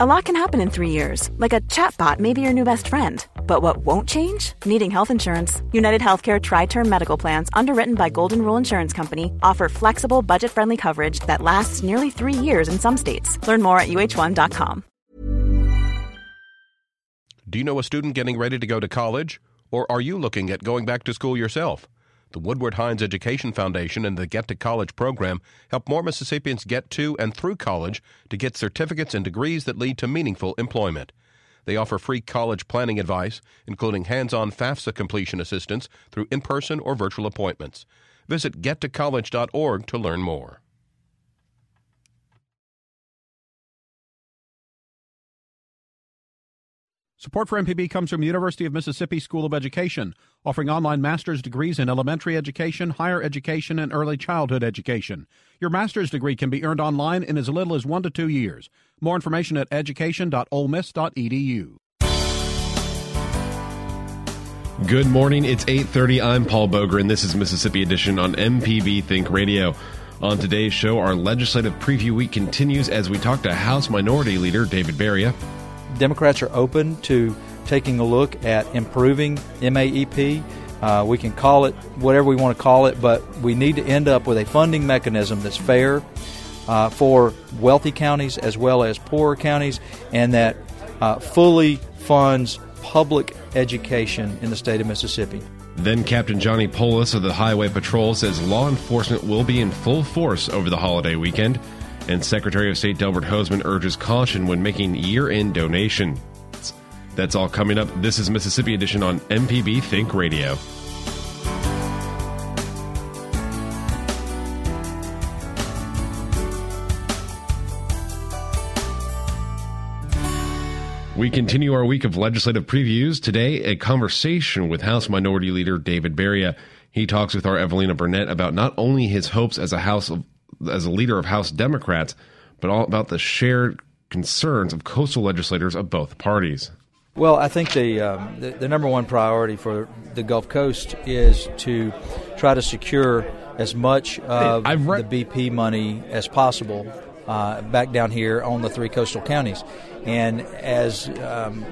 A lot can happen in three years, like a chatbot may be your new best friend. But what won't change? Needing health insurance. United Healthcare TriTerm Medical Plans, underwritten by Golden Rule Insurance Company, offer flexible, budget friendly coverage that lasts nearly three years in some states. Learn more at uh1.com. Do you know a student getting ready to go to college? Or are you looking at going back to school yourself? The Woodward Hines Education Foundation and the Get to College program help more Mississippians get to and through college to get certificates and degrees that lead to meaningful employment. They offer free college planning advice, including hands on FAFSA completion assistance through in person or virtual appointments. Visit gettocollege.org to learn more. Support for MPB comes from the University of Mississippi School of Education, offering online master's degrees in elementary education, higher education, and early childhood education. Your master's degree can be earned online in as little as one to two years. More information at education.olemiss.edu. Good morning. It's 8:30. I'm Paul Boger and this is Mississippi Edition on MPB Think Radio. On today's show, our legislative preview week continues as we talk to House Minority Leader David Baria. Democrats are open to taking a look at improving MAEP. Uh, we can call it whatever we want to call it, but we need to end up with a funding mechanism that's fair uh, for wealthy counties as well as poorer counties and that uh, fully funds public education in the state of Mississippi. Then Captain Johnny Poulos of the Highway Patrol says law enforcement will be in full force over the holiday weekend and Secretary of State Delbert Hosemann urges caution when making year end donations. That's all coming up. This is Mississippi Edition on MPB Think Radio. We continue our week of legislative previews. Today, a conversation with House Minority Leader David Baria. He talks with our Evelina Burnett about not only his hopes as a House of as a leader of House Democrats, but all about the shared concerns of coastal legislators of both parties. Well, I think the, um, the, the number one priority for the Gulf Coast is to try to secure as much of the BP money as possible uh, back down here on the three coastal counties. And as um,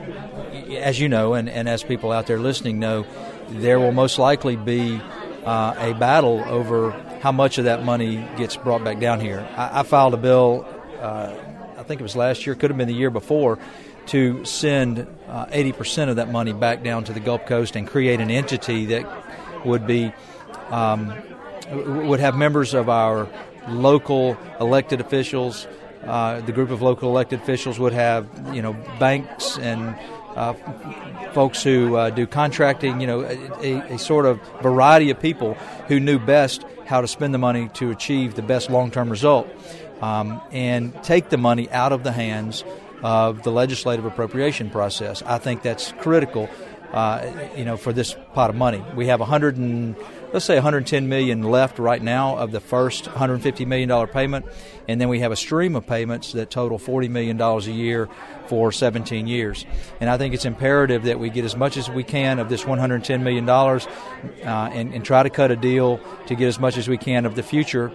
as you know, and, and as people out there listening know, there will most likely be uh, a battle over how much of that money gets brought back down here. I, I filed a bill, uh, I think it was last year, could have been the year before, to send uh, 80% of that money back down to the Gulf Coast and create an entity that would be um, would have members of our local elected officials. Uh, the group of local elected officials would have, you know, banks and uh, folks who uh, do contracting, you know, a, a, sort of variety of people who knew best how to spend the money to achieve the best long term result um, and take the money out of the hands of the legislative appropriation process. I think that's critical. Uh, you know, for this pot of money, we have 100 and let's say 110 million left right now of the first 150 million dollar payment, and then we have a stream of payments that total 40 million dollars a year for 17 years. And I think it's imperative that we get as much as we can of this 110 million dollars, uh, and, and try to cut a deal to get as much as we can of the future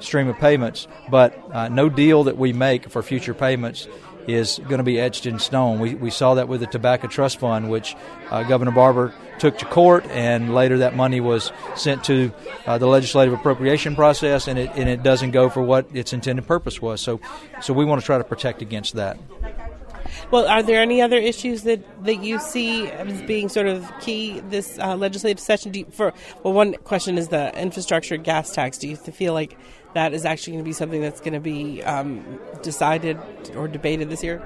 stream of payments. But uh, no deal that we make for future payments is going to be etched in stone. We, we saw that with the Tobacco Trust Fund, which uh, Governor Barber took to court, and later that money was sent to uh, the legislative appropriation process, and it, and it doesn't go for what its intended purpose was. So, so we want to try to protect against that. Well, are there any other issues that, that you see as being sort of key this uh, legislative session? You, for well, one question is the infrastructure gas tax. Do you feel like that is actually going to be something that's going to be um, decided or debated this year?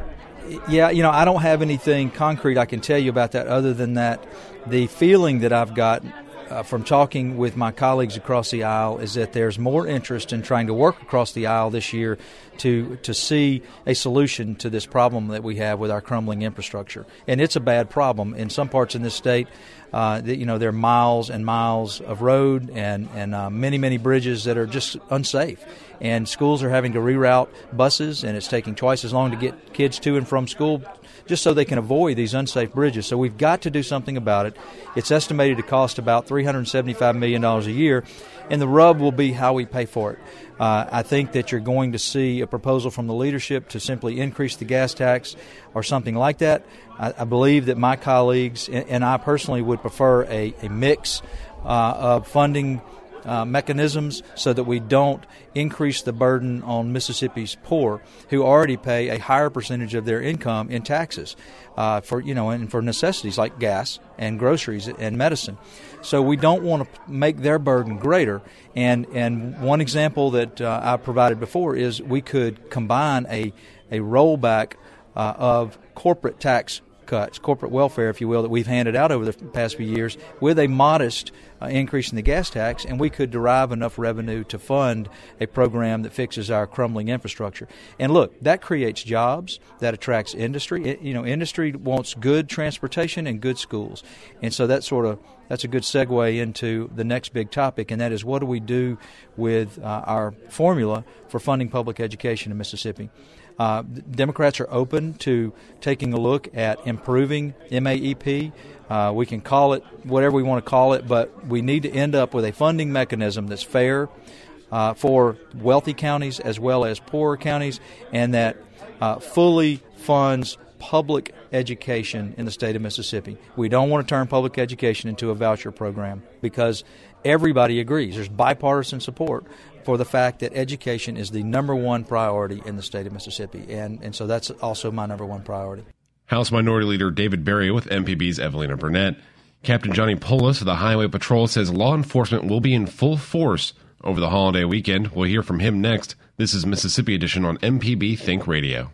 Yeah, you know, I don't have anything concrete I can tell you about that other than that the feeling that I've got uh, from talking with my colleagues across the aisle is that there's more interest in trying to work across the aisle this year to to see a solution to this problem that we have with our crumbling infrastructure. And it's a bad problem in some parts in this state. Uh, you know, there are miles and miles of road and and uh, many many bridges that are just unsafe. And schools are having to reroute buses, and it's taking twice as long to get kids to and from school just so they can avoid these unsafe bridges. So we've got to do something about it. It's estimated to cost about $375 million a year, and the rub will be how we pay for it. Uh, I think that you're going to see a proposal from the leadership to simply increase the gas tax or something like that. I, I believe that my colleagues and, and, I personally would prefer a, a mix uh, of funding uh, mechanisms so that we don't increase the burden on Mississippi's poor, who already pay a higher percentage of their income in taxes uh, for you know and for necessities like gas and groceries and medicine. So we don't want to make their burden greater. And and one example that uh, I provided before is we could combine a a rollback uh, of corporate tax cuts, corporate welfare, if you will, that we've handed out over the past few years, with a modest uh, increase in the gas tax, and we could derive enough revenue to fund a program that fixes our crumbling infrastructure. And look, that creates jobs, that attracts industry. It, you know, industry wants good transportation and good schools, and so that sort of that's a good segue into the next big topic, and that is what do we do with uh, our formula for funding public education in Mississippi? Uh, Democrats are open to taking a look at improving MAEP. Uh, we can call it whatever we want to call it, but we need to end up with a funding mechanism that's fair uh, for wealthy counties as well as poorer counties, and that uh, fully funds public education in the state of Mississippi. We don't want to turn public education into a voucher program because everybody agrees. There's bipartisan support for the fact that education is the number one priority in the state of Mississippi. And, and so that's also my number one priority. House Minority Leader David Baria with MPB's Evelina Burnett. Captain Johnny Poulos of the Highway Patrol says law enforcement will be in full force over the holiday weekend. We'll hear from him next. This is Mississippi Edition on MPB Think Radio.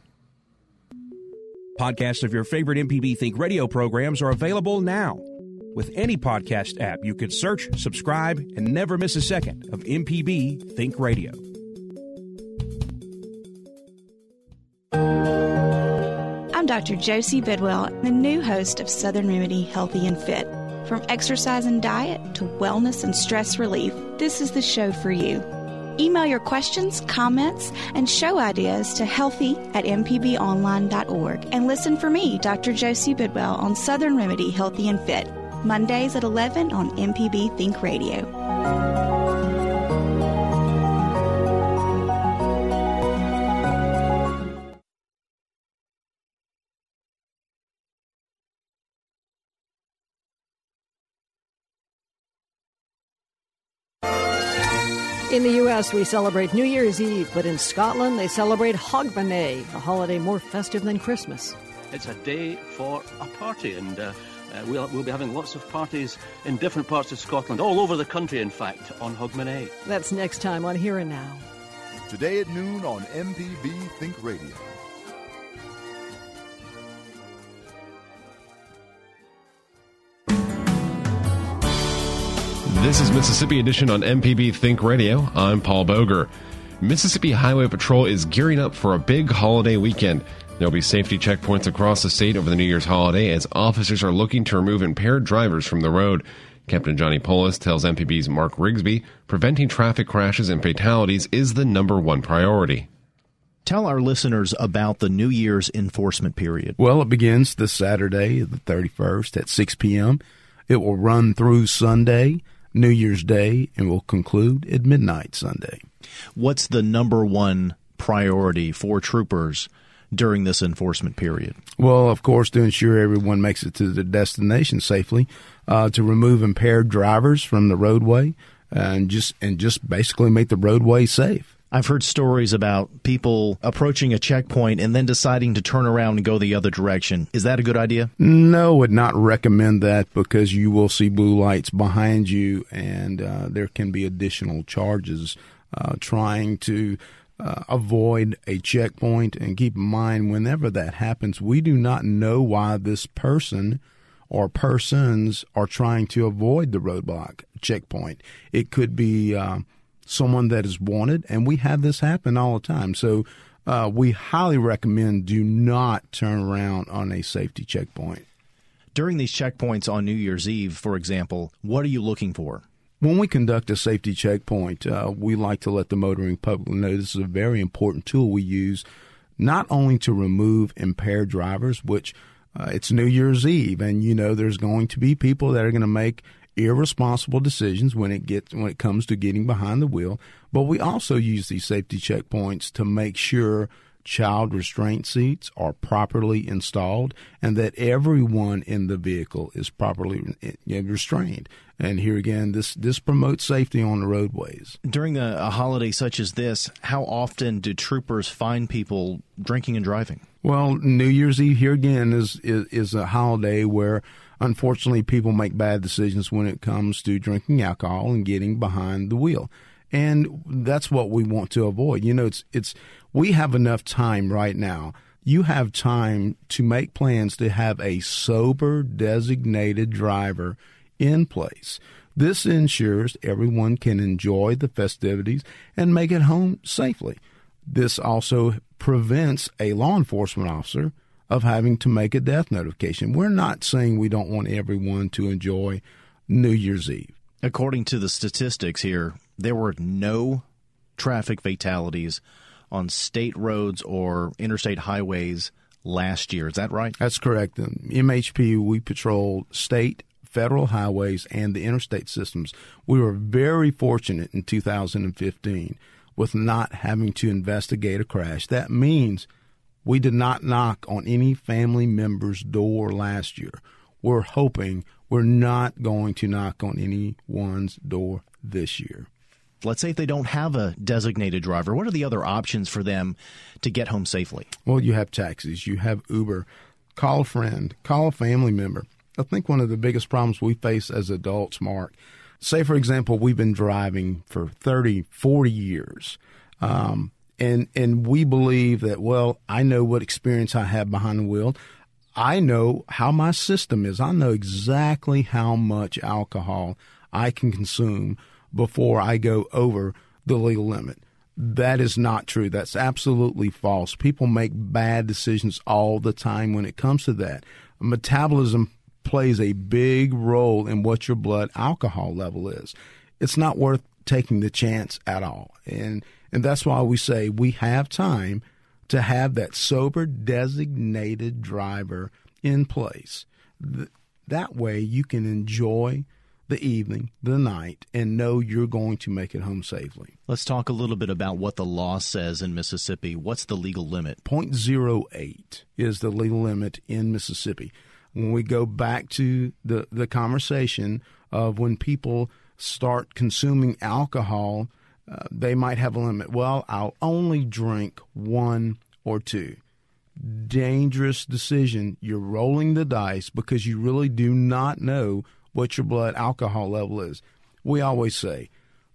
Podcasts of your favorite MPB Think radio programs are available now. With any podcast app, you can search, subscribe, and never miss a second of MPB Think Radio. I'm Dr. Josie Bidwell, the new host of Southern Remedy Healthy and Fit. From exercise and diet to wellness and stress relief, this is the show for you. Email your questions, comments, and show ideas to healthy at mpbonline.org and listen for me, Dr. Josie Bidwell, on Southern Remedy Healthy and Fit. Mondays at 11 on MPB Think Radio. In the U.S., we celebrate New Year's Eve, but in Scotland, they celebrate Hogmanay, a holiday more festive than Christmas. It's a day for a party, and uh, uh, we'll, we'll be having lots of parties in different parts of Scotland, all over the country, in fact, on Hogmanay. That's next time on Here and Now. Today at noon on MPB Think Radio. This is Mississippi Edition on MPB Think Radio. I'm Paul Boger. Mississippi Highway Patrol is gearing up for a big holiday weekend. There'll be safety checkpoints across the state over the New Year's holiday as officers are looking to remove impaired drivers from the road. Captain Johnny Poulos tells MPB's Mark Rigsby preventing traffic crashes and fatalities is the number one priority. Tell our listeners about the New Year's enforcement period. Well, it begins this Saturday, the 31st at 6 p.m. It will run through Sunday, New Year's Day, and will conclude at midnight Sunday. What's the number one priority for troopers during this enforcement period? Well, of course, to ensure everyone makes it to the destination safely, uh, to remove impaired drivers from the roadway, and just and just basically make the roadway safe. I've heard stories about people approaching a checkpoint and then deciding to turn around and go the other direction. Is that a good idea? No, would not recommend that because you will see blue lights behind you, and uh, there can be additional charges uh, trying to uh, avoid a checkpoint. And keep in mind, whenever that happens, we do not know why this person or persons are trying to avoid the roadblock checkpoint. It could be uh, someone that is wanted, and we have this happen all the time. So uh, we highly recommend do not turn around on a safety checkpoint. During these checkpoints on New Year's Eve, for example, what are you looking for? When we conduct a safety checkpoint, uh, we like to let the motoring public know this is a very important tool we use not only to remove impaired drivers, which uh, it's New Year's Eve, and you know there's going to be people that are going to make irresponsible decisions when it gets when it comes to getting behind the wheel, but we also use these safety checkpoints to make sure child restraint seats are properly installed and that everyone in the vehicle is properly eh, restrained. And here again, this, this promotes safety on the roadways. During a, a holiday such as this, how often do troopers find people drinking and driving? Well, New Year's Eve here again is, is, is a holiday where unfortunately people make bad decisions when it comes to drinking alcohol and getting behind the wheel and that's what we want to avoid. You know, it's it's we have enough time right now. You have time to make plans to have a sober designated driver in place. This ensures everyone can enjoy the festivities and make it home safely. This also prevents a law enforcement officer of having to make a death notification. We're not saying we don't want everyone to enjoy New Year's Eve. According to the statistics here, there were no traffic fatalities on state roads or interstate highways last year. Is that right? That's correct. Um, in MHP, we patrolled state, federal highways, and the interstate systems. We were very fortunate in 2015 with not having to investigate a crash. That means we did not knock on any family member's door last year. We're hoping we're not going to knock on anyone's door this year. Let's say if they don't have a designated driver, what are the other options for them to get home safely? Well, you have taxis, you have Uber. Call a friend, call a family member. I think one of the biggest problems we face as adults, Mark, say, for example, we've been driving for 30, 40 years. Um, and, and we believe that, well, I know what experience I have behind the wheel. I know how my system is. I know exactly how much alcohol I can consume before I go over the legal limit. That is not true. That's absolutely false. People make bad decisions all the time when it comes to that. Metabolism plays a big role in what your blood alcohol level is. It's not worth taking the chance at all. And and that's why we say we have time to have that sober designated driver in place. That way you can enjoy the evening, the night, and know you're going to make it home safely. Let's talk a little bit about what the law says in Mississippi. What's the legal limit? 0.08 is the legal limit in Mississippi. When we go back to the, the conversation of when people start consuming alcohol, uh, they might have a limit. Well, I'll only drink one or two. Dangerous decision. You're rolling the dice because you really do not know what your blood alcohol level is. We always say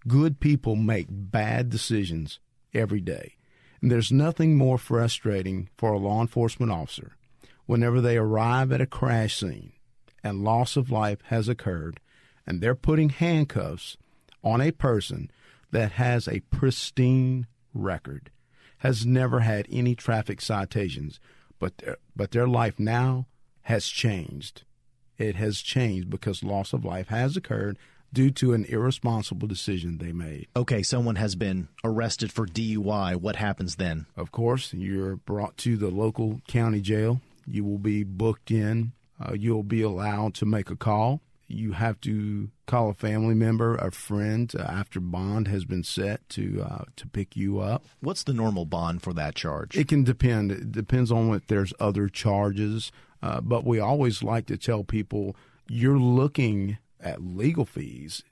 good people make bad decisions every day. And there's nothing more frustrating for a law enforcement officer whenever they arrive at a crash scene and loss of life has occurred and they're putting handcuffs on a person that has a pristine record, has never had any traffic citations, but their, but their life now has changed it has changed because loss of life has occurred due to an irresponsible decision they made. Okay, someone has been arrested for DUI. What happens then? Of course, you're brought to the local county jail. You will be booked in. Uh, you'll be allowed to make a call. You have to call a family member, a friend, uh, after bond has been set to uh, to pick you up. What's the normal bond for that charge? It can depend. It depends on what there's other charges. Uh, but we always like to tell people you're looking at legal fees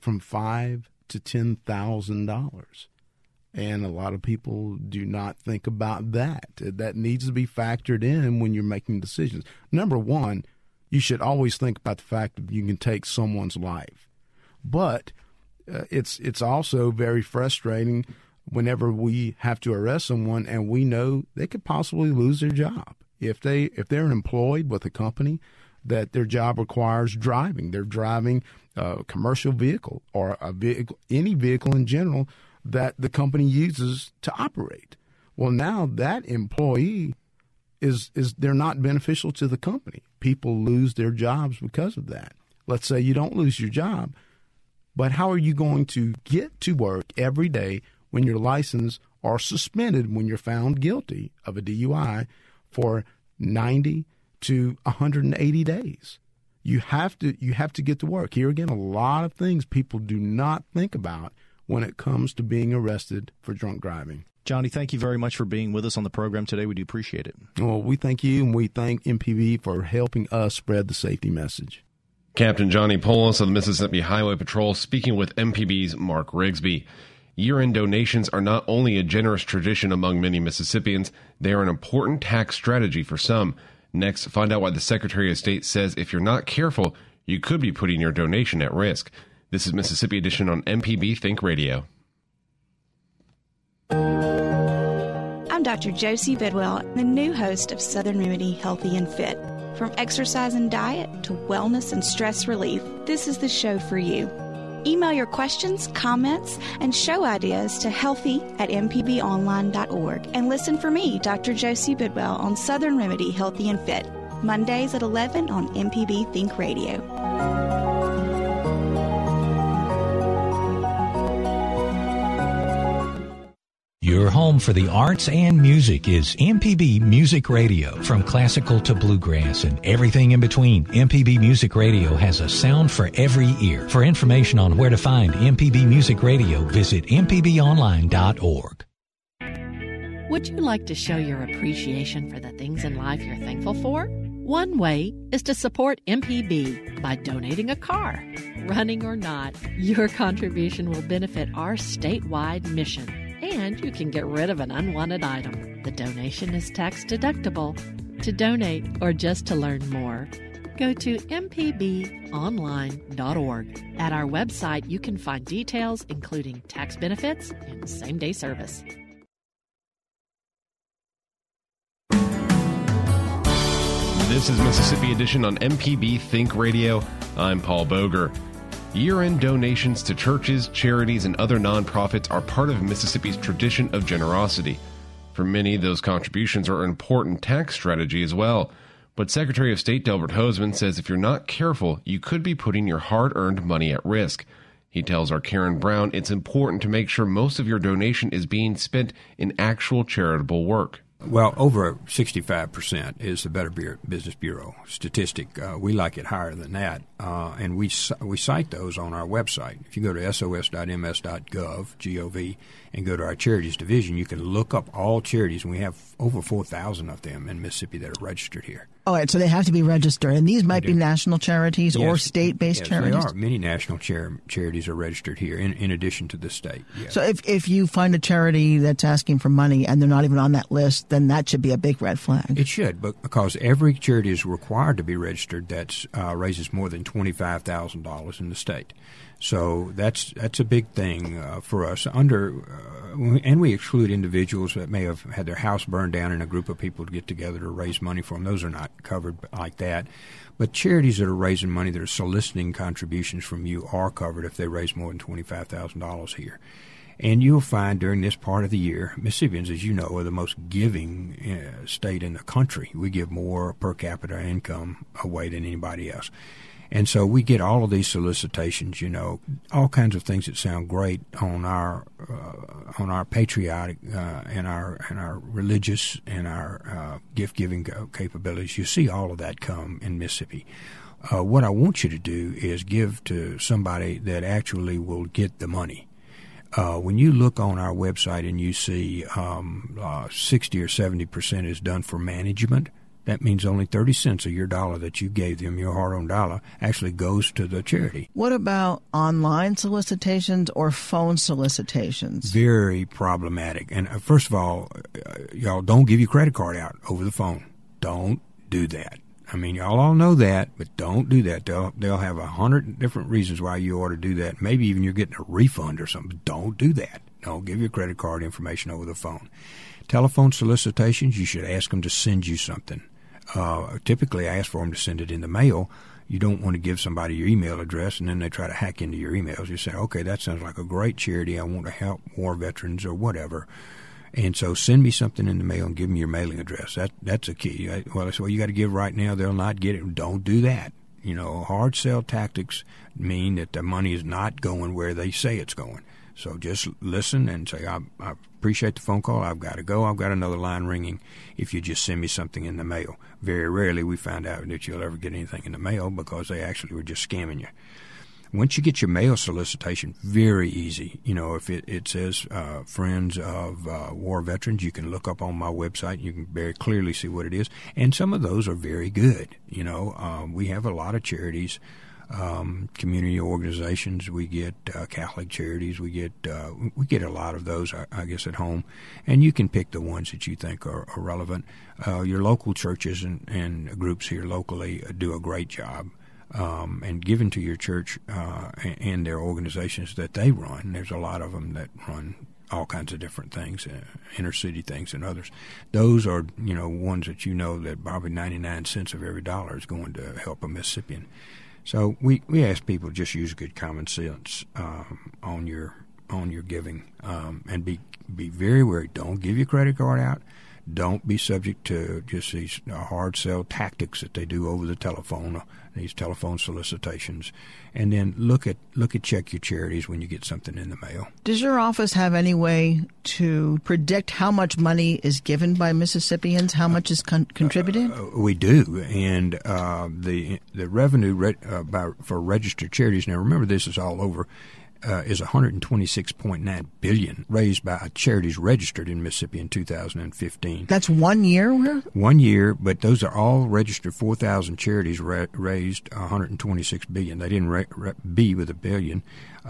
from five to ten thousand dollars. And a lot of people do not think about that. That needs to be factored in when you're making decisions. Number one, you should always think about the fact that you can take someone's life. But uh, it's it's also very frustrating whenever we have to arrest someone and we know they could possibly lose their job if they if they're employed with a company that their job requires driving, they're driving a commercial vehicle or a vehicle, any vehicle in general that the company uses to operate. Well, now that employee is is they're not beneficial to the company. People lose their jobs because of that. Let's say you don't lose your job, but how are you going to get to work every day when your license are suspended when you're found guilty of a DUI for 90 to 180 days. you have to you have to get to work. Here again, a lot of things people do not think about when it comes to being arrested for drunk driving. Johnny, thank you very much for being with us on the program today. We do appreciate it. Well, we thank you and we thank MPB for helping us spread the safety message. Captain Johnny Poulos of the Mississippi Highway Patrol speaking with MPB's Mark Rigsby. Year end donations are not only a generous tradition among many Mississippians, they are an important tax strategy for some. Next, find out why the Secretary of State says if you're not careful, you could be putting your donation at risk. This is Mississippi Edition on MPB Think Radio. I'm Dr. Josie Bidwell, the new host of Southern Remedy Healthy and Fit. From exercise and diet to wellness and stress relief, this is the show for you. Email your questions, comments, and show ideas to healthy at mpbonline.org and listen for me, Dr. Josie Bidwell, on Southern Remedy Healthy and Fit, Mondays at 11 on MPB Think Radio. Your home for the arts and music is MPB Music Radio. From classical to bluegrass and everything in between, MPB Music Radio has a sound for every ear. For information on where to find MPB Music Radio, visit mpbonline.org. Would you like to show your appreciation for the things in life you're thankful for? One way is to support MPB by donating a car. Running or not, your contribution will benefit our statewide mission and you can get rid of an unwanted item. The donation is tax deductible. To donate or just to learn more, go to mpbonline.org. At our website, you can find details including tax benefits and same day service. This is Mississippi Edition on MPB Think Radio. I'm Paul Boger. Year end donations to churches, charities, and other nonprofits are part of Mississippi's tradition of generosity. For many, those contributions are an important tax strategy as well. But Secretary of State Delbert Hosemann says if you're not careful, you could be putting your hard earned money at risk. He tells our Karen Brown it's important to make sure most of your donation is being spent in actual charitable work. Well, over 65% is the Better Business Bureau statistic. Uh, we like it higher than that, uh, and we we cite those on our website. If you go to sos.ms.gov, G-O-V, and go to our charities division, you can look up all charities, and we have over 4,000 of them in Mississippi that are registered here. All right, so they have to be registered, and these might be national charities yes. or state-based yes, charities. They are. Many national char- charities are registered here, in, in addition to the state. Yes. So if if you find a charity that's asking for money and they're not even on that list, then that should be a big red flag. It should, but because every charity is required to be registered that uh, raises more than twenty-five thousand dollars in the state. So that's that's a big thing uh, for us. Under uh, and we exclude individuals that may have had their house burned down and a group of people to get together to raise money for them. Those are not covered like that. But charities that are raising money that are soliciting contributions from you are covered if they raise more than twenty five thousand dollars here. And you'll find during this part of the year, Mississippians, as you know, are the most giving uh, state in the country. We give more per capita income away than anybody else. And so we get all of these solicitations, you know, all kinds of things that sound great on our uh, on our patriotic uh, and our and our religious and our uh, gift giving capabilities. You see all of that come in Mississippi. Uh, what I want you to do is give to somebody that actually will get the money. Uh, when you look on our website and you see um, uh, 60 or 70 percent is done for management, that means only 30 cents of your dollar that you gave them, your hard earned dollar, actually goes to the charity. What about online solicitations or phone solicitations? Very problematic. And uh, first of all, uh, y'all don't give your credit card out over the phone. Don't do that. I mean, y'all all know that, but don't do that. They'll they'll have a hundred different reasons why you ought to do that. Maybe even you're getting a refund or something. Don't do that. Don't give your credit card information over the phone. Telephone solicitations, you should ask them to send you something uh, typically I ask for them to send it in the mail. You don't want to give somebody your email address and then they try to hack into your emails. You say, okay, that sounds like a great charity. I want to help war veterans or whatever. And so send me something in the mail and give me your mailing address. That that's a key. I, well, that's what you got to give right now. They'll not get it. Don't do that. You know, hard sell tactics mean that the money is not going where they say it's going. So just listen and say, I, I appreciate the phone call. I've got to go. I've got another line ringing. If you just send me something in the mail. Very rarely we find out that you'll ever get anything in the mail because they actually were just scamming you. Once you get your mail solicitation, very easy. You know, if it, it says uh, Friends of uh, War Veterans, you can look up on my website. You can very clearly see what it is. And some of those are very good. You know, um, we have a lot of charities um, community organizations. We get uh, Catholic charities. We get uh, we get a lot of those, I, I, guess, at home, and you can pick the ones that you think are, are relevant. Uh, your local churches and, and, groups here locally do a great job. Um, and given to your church uh, and, and their organizations that they run, there's a lot of them that run all kinds of different things, uh, inner city things and others. Those are, you know, ones that you know that probably 99 cents of every dollar is going to help a Mississippian. So we, we ask people just use good common sense um, on your on your giving um, and be be very wary. Don't give your credit card out. Don't be subject to just these uh, hard sell tactics that they do over the telephone, uh, these telephone solicitations. And then look at look at check your charities when you get something in the mail. Does your office have any way to predict how much money is given by Mississippians? How much is con- contributed? Uh, we do, and uh, the the revenue re- uh, by, for registered charities. Now, remember, this is all over uh, is 126.9 billion raised by charities registered in Mississippi in 2015. That's one year. One year, but those are all registered. 4,000 charities ra- raised 126 billion. They didn't ra- ra- be with a billion.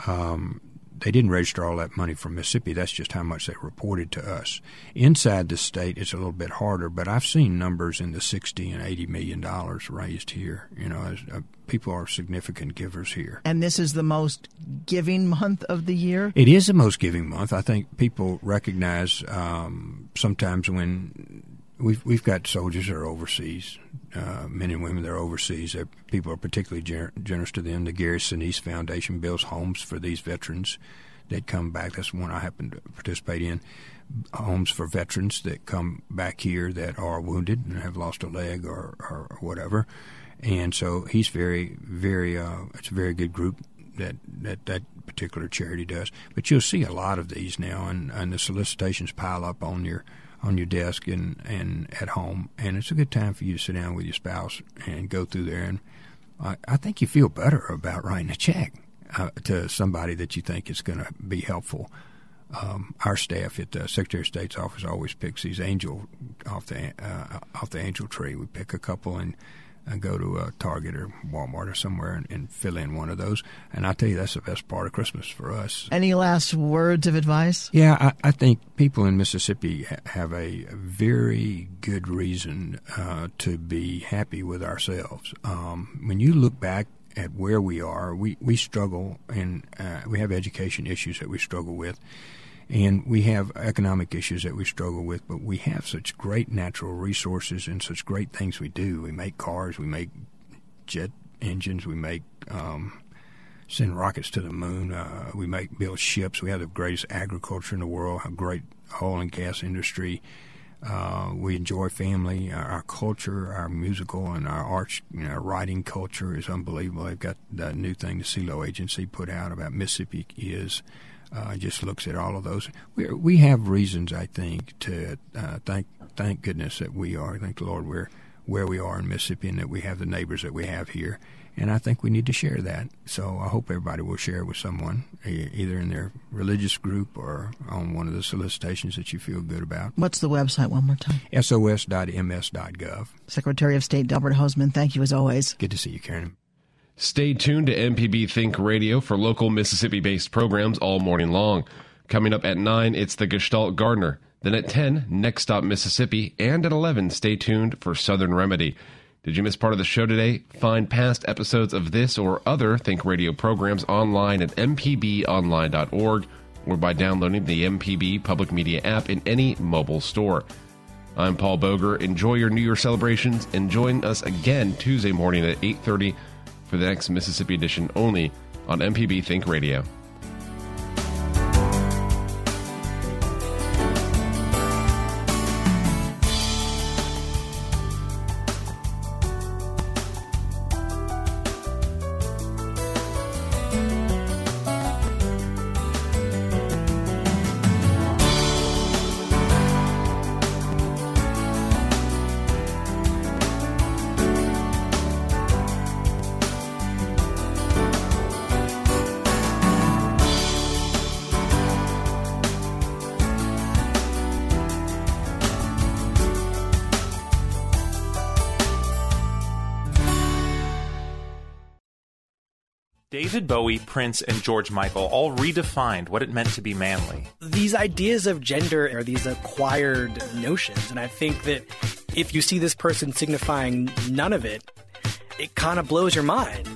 Um, they didn't register all that money from Mississippi. That's just how much they reported to us. Inside the state, it's a little bit harder, but I've seen numbers in the 60 and 80 million dollars raised here. You know, as, uh, people are significant givers here. And this is the most giving month of the year? It is the most giving month. I think people recognize um, sometimes when we've we've got soldiers that are overseas, uh, men and women that are overseas. They're, people are particularly ger- generous to them. The Gary Sinise Foundation builds homes for these veterans that come back. That's one I happen to participate in. Homes for veterans that come back here that are wounded and have lost a leg or, or whatever. And so he's very, very. Uh, it's a very good group that that that particular charity does. But you'll see a lot of these now, and, and the solicitations pile up on your on your desk and, and at home. And it's a good time for you to sit down with your spouse and go through there. And I, I think you feel better about writing a check uh, to somebody that you think is going to be helpful. Um, our staff at the Secretary of State's office always picks these angel off the uh, off the angel tree. We pick a couple and and go to a Target or Walmart or somewhere and, and, fill in one of those. And I tell you, that's the best part of Christmas for us. Any last words of advice? Yeah, I, I think people in Mississippi ha- have a very good reason uh, to be happy with ourselves. Um, when you look back at where we are, we, we struggle and uh, we have education issues that we struggle with and we have economic issues that we struggle with, but we have such great natural resources and such great things we do. We make cars, we make jet engines, we make um, send rockets to the moon, uh, we make build ships. We have the greatest agriculture in the world, a great oil and gas industry. Uh, we enjoy family. Our, our, culture, our musical and our arts, you know, writing culture is unbelievable. They've got that new thing the CELO agency put out about Mississippi is uh, just looks at all of those. We we have reasons, I think, to uh, thank thank goodness that we are. Thank the Lord we're where we are in Mississippi and that we have the neighbors that we have here. And I think we need to share that. So I hope everybody will share it with someone, either in their religious group or on one of the solicitations that you feel good about. What's the website one more time? sos.ms.gov. Secretary of State Delbert Hosemann, thank you as always. Good to see you, Karen. Stay tuned to MPB Think Radio for local Mississippi based programs all morning long. Coming up at 9, it's the Gestalt Gardener. Then at 10, Next Stop Mississippi. And at 11, stay tuned for Southern Remedy. Did you miss part of the show today? Find past episodes of this or other Think Radio programs online at mpbonline.org or by downloading the MPB Public Media app in any mobile store. I'm Paul Boger. Enjoy your New Year celebrations and join us again Tuesday morning at 8:30 for the next Mississippi edition only on MPB Think Radio. David Bowie, Prince, and George Michael all redefined what it meant to be manly. These ideas of gender are these acquired notions, and I think that if you see this person signifying none of it, it kind of blows your mind.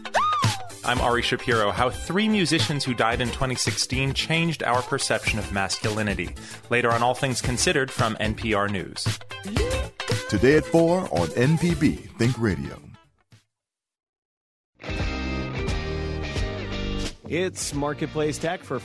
I'm Ari Shapiro. How three musicians who died in 2016 changed our perception of masculinity. Later on All Things Considered from NPR News. Today at 4 on MPB Think Radio. It's Marketplace Tech for